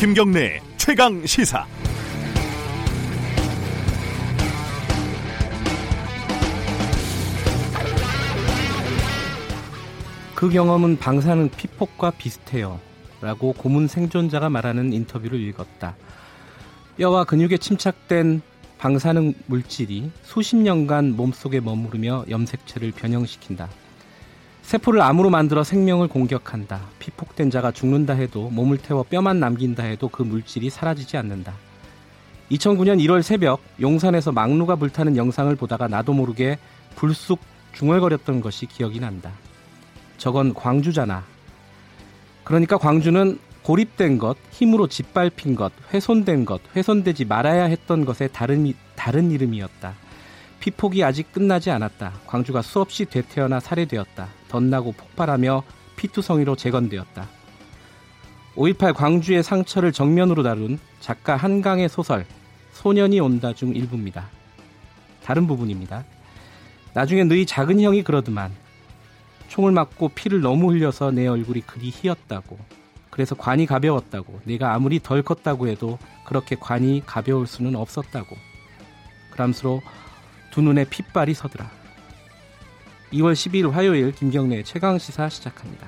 김경래 최강 시사. 그 경험은 방사능 피폭과 비슷해요. 라고 고문 생존자가 말하는 인터뷰를 읽었다. 뼈와 근육에 침착된 방사능 물질이 수십 년간 몸속에 머무르며 염색체를 변형시킨다. 세포를 암으로 만들어 생명을 공격한다. 피폭된 자가 죽는다 해도 몸을 태워 뼈만 남긴다 해도 그 물질이 사라지지 않는다. 2009년 1월 새벽 용산에서 막루가 불타는 영상을 보다가 나도 모르게 불쑥 중얼거렸던 것이 기억이 난다. 저건 광주잖아. 그러니까 광주는 고립된 것, 힘으로 짓밟힌 것, 훼손된 것, 훼손되지 말아야 했던 것의 다른, 다른 이름이었다. 피폭이 아직 끝나지 않았다. 광주가 수없이 되태어나 살해되었다. 덧나고 폭발하며 피투성이로 재건되었다. 5.18 광주의 상처를 정면으로 다룬 작가 한강의 소설 소년이 온다 중 일부입니다. 다른 부분입니다. 나중에 너희 작은 형이 그러더만 총을 맞고 피를 너무 흘려서 내 얼굴이 그리 희었다고. 그래서 관이 가벼웠다고. 내가 아무리 덜 컸다고 해도 그렇게 관이 가벼울 수는 없었다고. 그람스로 두 눈에 핏발이 서더라. 2월 12일 화요일 김경래 최강 시사 시작합니다.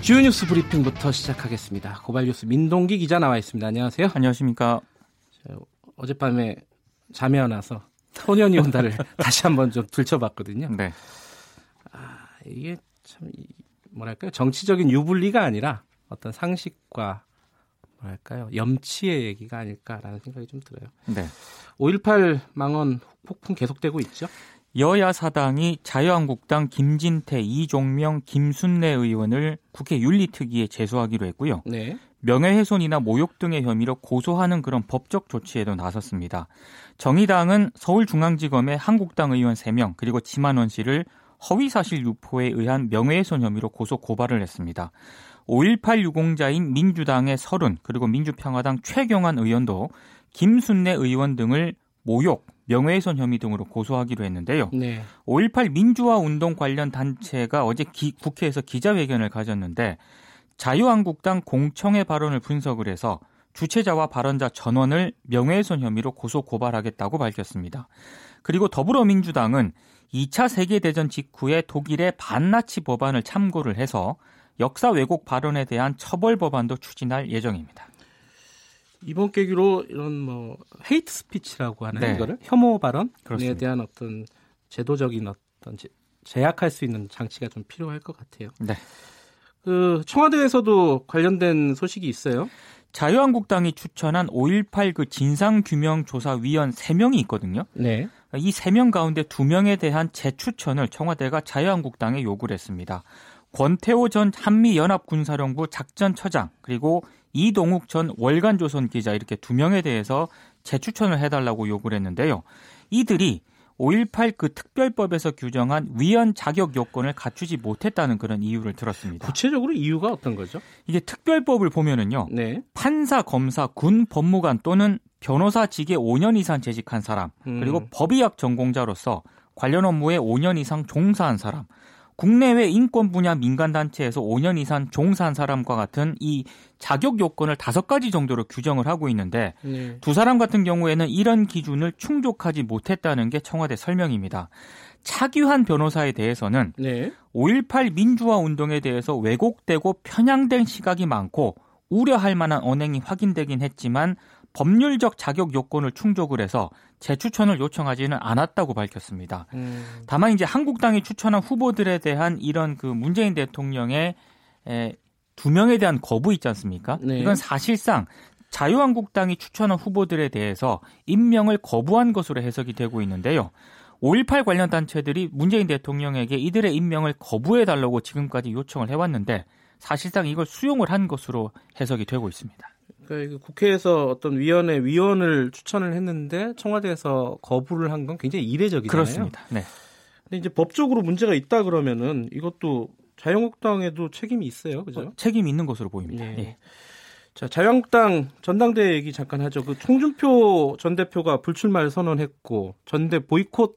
주요 뉴스 브리핑부터 시작하겠습니다. 고발 뉴스 민동기 기자 나와 있습니다. 안녕하세요. 안녕하십니까. 어젯밤에 잠이 안 와서 소년이 온다를 다시 한번 좀 들춰봤거든요. 네. 아, 이게 참 뭐랄까요 정치적인 유불리가 아니라 어떤 상식과 뭐랄까요 염치의 얘기가 아닐까라는 생각이 좀 들어요. 네. 5.18 망언 폭풍 계속되고 있죠. 여야 사당이 자유한국당 김진태, 이종명, 김순례 의원을 국회 윤리특위에 제소하기로 했고요. 네. 명예훼손이나 모욕 등의 혐의로 고소하는 그런 법적 조치에도 나섰습니다. 정의당은 서울중앙지검에 한국당 의원 3명 그리고 지만원 씨를 허위사실 유포에 의한 명예훼손 혐의로 고소 고발을 했습니다. 5.18 유공자인 민주당의 서른 그리고 민주평화당 최경환 의원도 김순례 의원 등을 모욕, 명예훼손 혐의 등으로 고소하기로 했는데요. 네. 5.18 민주화 운동 관련 단체가 어제 기, 국회에서 기자회견을 가졌는데 자유한국당 공청회 발언을 분석을 해서 주최자와 발언자 전원을 명예훼손 혐의로 고소 고발하겠다고 밝혔습니다. 그리고 더불어민주당은 2차 세계대전 직후에 독일의 반나치 법안을 참고를 해서 역사 왜곡 발언에 대한 처벌 법안도 추진할 예정입니다. 이번 계기로 이런 뭐 hate speech라고 하는 네. 이거를 혐오 발언에 그렇습니다. 대한 어떤 제도적인 어떤 제, 제약할 수 있는 장치가 좀 필요할 것 같아요. 네. 그 청와대에서도 관련된 소식이 있어요. 자유한국당이 추천한 5.18 그 진상규명조사위원 3명이 있거든요. 네. 이 3명 가운데 2명에 대한 재추천을 청와대가 자유한국당에 요구를 했습니다. 권태호 전 한미연합군사령부 작전처장 그리고 이동욱 전 월간조선 기자 이렇게 두 명에 대해서 재추천을 해달라고 요구를 했는데요. 이들이 5.18그 특별법에서 규정한 위원 자격 요건을 갖추지 못했다는 그런 이유를 들었습니다. 구체적으로 이유가 어떤 거죠? 이게 특별법을 보면은요. 네. 판사, 검사, 군 법무관 또는 변호사 직에 5년 이상 재직한 사람, 음. 그리고 법의학 전공자로서 관련 업무에 5년 이상 종사한 사람, 국내외 인권 분야 민간 단체에서 5년 이상 종사한 사람과 같은 이 자격 요건을 다섯 가지 정도로 규정을 하고 있는데 네. 두 사람 같은 경우에는 이런 기준을 충족하지 못했다는 게 청와대 설명입니다. 차규한 변호사에 대해서는 네. 5.18 민주화 운동에 대해서 왜곡되고 편향된 시각이 많고 우려할 만한 언행이 확인되긴 했지만 법률적 자격 요건을 충족을 해서 재추천을 요청하지는 않았다고 밝혔습니다. 음. 다만 이제 한국당이 추천한 후보들에 대한 이런 그 문재인 대통령의 에, 두 명에 대한 거부 있지 않습니까? 네. 이건 사실상 자유한국당이 추천한 후보들에 대해서 임명을 거부한 것으로 해석이 되고 있는데요. 5.18 관련 단체들이 문재인 대통령에게 이들의 임명을 거부해 달라고 지금까지 요청을 해왔는데 사실상 이걸 수용을 한 것으로 해석이 되고 있습니다. 그러니까 국회에서 어떤 위원회 위원을 추천을 했는데 청와대에서 거부를 한 건 굉장히 이례적이잖아요. 그렇습니다. 네. 근데 이제 법적으로 문제가 있다 그러면은 이것도 자유한국당에도 책임이 있어요, 그죠? 어, 책임 있는 것으로 보입니다. 네. 예. 자, 자유한국당 전당대회 얘기 잠깐 하죠. 그 총준표 전 대표가 불출마를 선언했고 전대 보이콧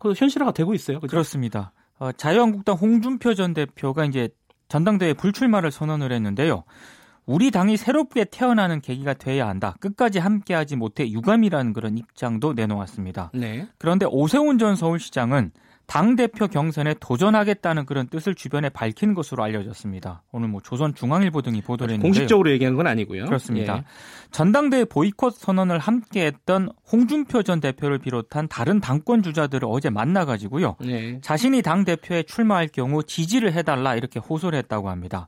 그 현실화가 되고 있어요. 그죠? 그렇습니다. 어, 자유한국당 홍준표 전 대표가 이제 전당대회 불출마를 선언을 했는데요. 우리 당이 새롭게 태어나는 계기가 돼야 한다. 끝까지 함께하지 못해 유감이라는 그런 입장도 내놓았습니다. 네. 그런데 오세훈 전 서울시장은 당 대표 경선에 도전하겠다는 그런 뜻을 주변에 밝힌 것으로 알려졌습니다. 오늘 뭐 조선중앙일보 등이 보도를 했는데 공식적으로 얘기한 건 아니고요. 그렇습니다. 예. 전당대회 보이콧 선언을 함께했던 홍준표 전 대표를 비롯한 다른 당권 주자들을 어제 만나가지고요. 예. 자신이 당 대표에 출마할 경우 지지를 해달라 이렇게 호소를 했다고 합니다.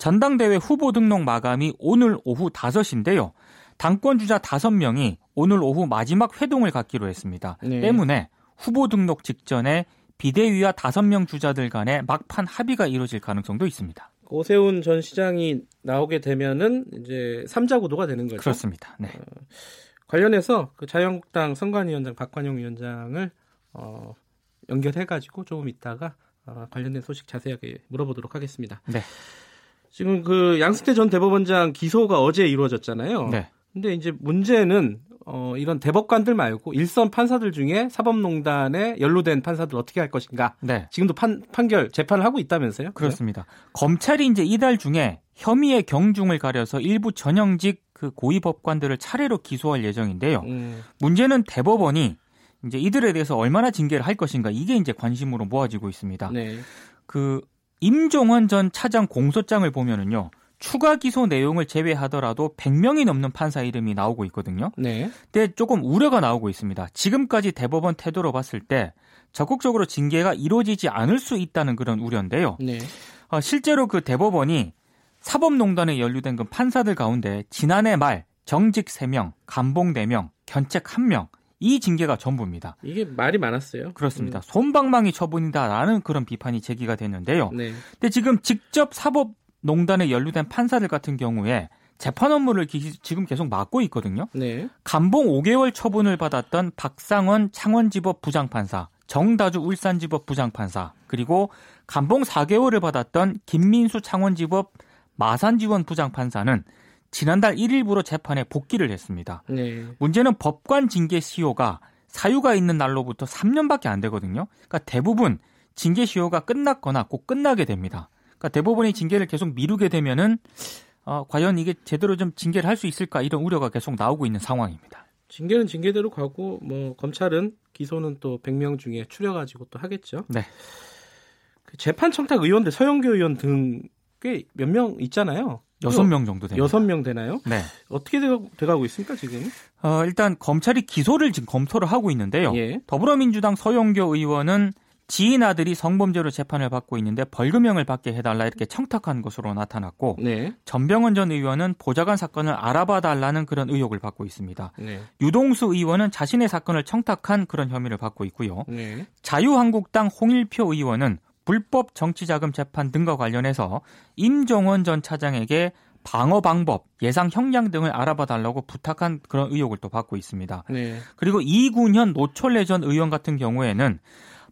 전당대회 후보 등록 마감이 오늘 오후 5시인데요. 당권 주자 5명이 오늘 오후 마지막 회동을 갖기로 했습니다. 네. 때문에 후보 등록 직전에 비대위와 다섯 명 주자들 간의 막판 합의가 이루어질 가능성도 있습니다. 오세훈 전 시장이 나오게 되면은 이제 3자 구도가 되는 거죠. 그렇습니다. 네. 어, 관련해서 그 자유한국당 선관위원장 박관용 위원장을 어, 연결해가지고 조금 있다가 어, 관련된 소식 자세하게 물어보도록 하겠습니다. 네. 지금 그 양승태 전 대법원장 기소가 어제 이루어졌잖아요. 네. 근데 이제 문제는 어, 이런 대법관들 말고 일선 판사들 중에 사법농단에 연루된 판사들 어떻게 할 것인가. 네. 지금도 판, 판결 재판을 하고 있다면서요? 그렇습니다. 그래 검찰이 이제 이달 중에 혐의의 경중을 가려서 일부 전형직 그 고위 법관들을 차례로 기소할 예정인데요. 음. 문제는 대법원이 이제 이들에 대해서 얼마나 징계를 할 것인가 이게 이제 관심으로 모아지고 있습니다. 네. 그 임종원 전 차장 공소장을 보면은요. 추가 기소 내용을 제외하더라도 100명이 넘는 판사 이름이 나오고 있거든요. 네. 근데 조금 우려가 나오고 있습니다. 지금까지 대법원 태도로 봤을 때 적극적으로 징계가 이루어지지 않을 수 있다는 그런 우려인데요. 네. 어, 실제로 그 대법원이 사법농단에 연루된 그 판사들 가운데 지난해 말 정직 3명, 감봉 4명, 견책 1명 이 징계가 전부입니다. 이게 말이 많았어요. 그렇습니다. 음. 손방망이 처분이다라는 그런 비판이 제기가 됐는데요. 네. 근데 지금 직접 사법 농단에 연루된 판사들 같은 경우에 재판 업무를 기, 지금 계속 맡고 있거든요. 네. 감봉 5개월 처분을 받았던 박상원 창원지법 부장판사, 정다주 울산지법 부장판사, 그리고 감봉 4개월을 받았던 김민수 창원지법 마산지원 부장판사는 지난달 1일부로 재판에 복귀를 했습니다. 네. 문제는 법관 징계 시효가 사유가 있는 날로부터 3년밖에 안 되거든요. 그러니까 대부분 징계 시효가 끝났거나 꼭 끝나게 됩니다. 그러니까 대법원이 징계를 계속 미루게 되면은 어, 과연 이게 제대로 좀 징계를 할 수 있을까 이런 우려가 계속 나오고 있는 상황입니다. 징계는 징계대로 가고 뭐 검찰은 기소는 또 100명 중에 추려 가지고 또 하겠죠. 네. 그 재판 청탁 의원들 서영교 의원 등 꽤 몇 명 있잖아요. 여섯 명 정도 됩니다. 여섯 명 되나요? 네. 어떻게 돼가 고 있습니까 지금? 어, 일단 검찰이 기소를 지금 검토를 하고 있는데요. 예. 더불어민주당 서영교 의원은 지인 아들이 성범죄로 재판을 받고 있는데 벌금형을 받게 해달라 이렇게 청탁한 것으로 나타났고 네. 전병헌 전 의원은 보좌관 사건을 알아봐 달라는 그런 의혹을 받고 있습니다. 네. 유동수 의원은 자신의 사건을 청탁한 그런 혐의를 받고 있고요. 네. 자유한국당 홍일표 의원은 불법 정치자금 재판 등과 관련해서 임종원 전 차장에게 방어 방법, 예상 형량 등을 알아봐 달라고 부탁한 그런 의혹을 또 받고 있습니다. 네. 그리고 이군현 노철래 전 의원 같은 경우에는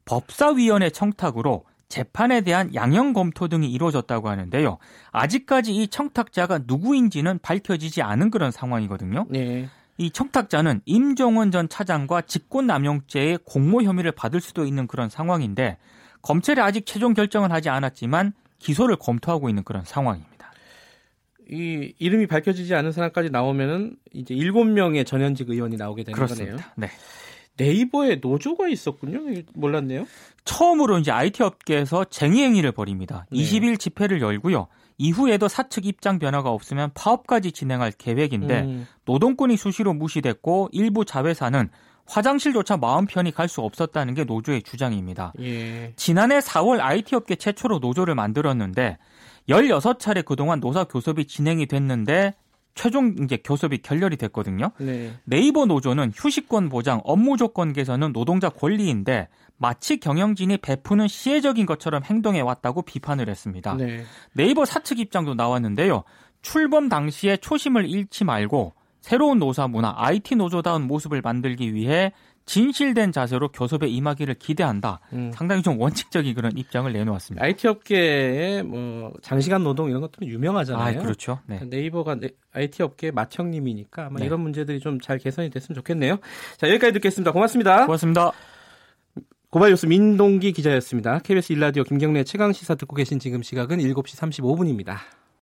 법사위원회 청탁으로 재판에 대한 양형 검토 등이 이루어졌다고 하는데요. 아직까지 이 청탁자가 누구인지는 밝혀지지 않은 그런 상황이거든요. 네. 이 청탁자는 임종원 전 차장과 직권남용죄의 공모 혐의를 받을 수도 있는 그런 상황인데 검찰이 아직 최종 결정을 하지 않았지만 기소를 검토하고 있는 그런 상황입니다. 이 이름이 밝혀지지 않은 사람까지 나오면은 이제 일곱 명의 전현직 의원이 나오게 되는 그렇습니다. 거네요. 네. 네이버에 노조가 있었군요. 몰랐네요. 처음으로 이제 IT 업계에서 쟁의 행위를 벌입니다. 네. 20일 집회를 열고요. 이후에도 사측 입장 변화가 없으면 파업까지 진행할 계획인데 음. 노동권이 수시로 무시됐고 일부 자회사는 화장실조차 마음 편히 갈 수 없었다는 게 노조의 주장입니다. 예. 지난해 4월 IT 업계 최초로 노조를 만들었는데 16차례 그동안 노사 교섭이 진행이 됐는데 최종 이제 교섭이 결렬이 됐거든요. 네. 네이버 노조는 휴식권 보장, 업무 조건 개선은 노동자 권리인데 마치 경영진이 베푸는 시혜적인 것처럼 행동해 왔다고 비판을 했습니다. 네. 네이버 사측 입장도 나왔는데요. 출범 당시에 초심을 잃지 말고 새로운 노사 문화, IT 노조다운 모습을 만들기 위해 진실된 자세로 교섭에 임하기를 기대한다. 음. 상당히 좀 원칙적인 그런 입장을 내놓았습니다. IT 업계의 뭐 장시간 노동 이런 것들은 유명하잖아요. 아, 그렇죠. 네. 네이버가 IT 업계 맏형님이니까 아마 네. 이런 문제들이 좀 잘 개선이 됐으면 좋겠네요. 자 여기까지 듣겠습니다. 고맙습니다. 고맙습니다. 고발뉴스 민동기 기자였습니다. KBS 1라디오 김경래 최강 시사 듣고 계신 지금 시각은 7시 35분입니다.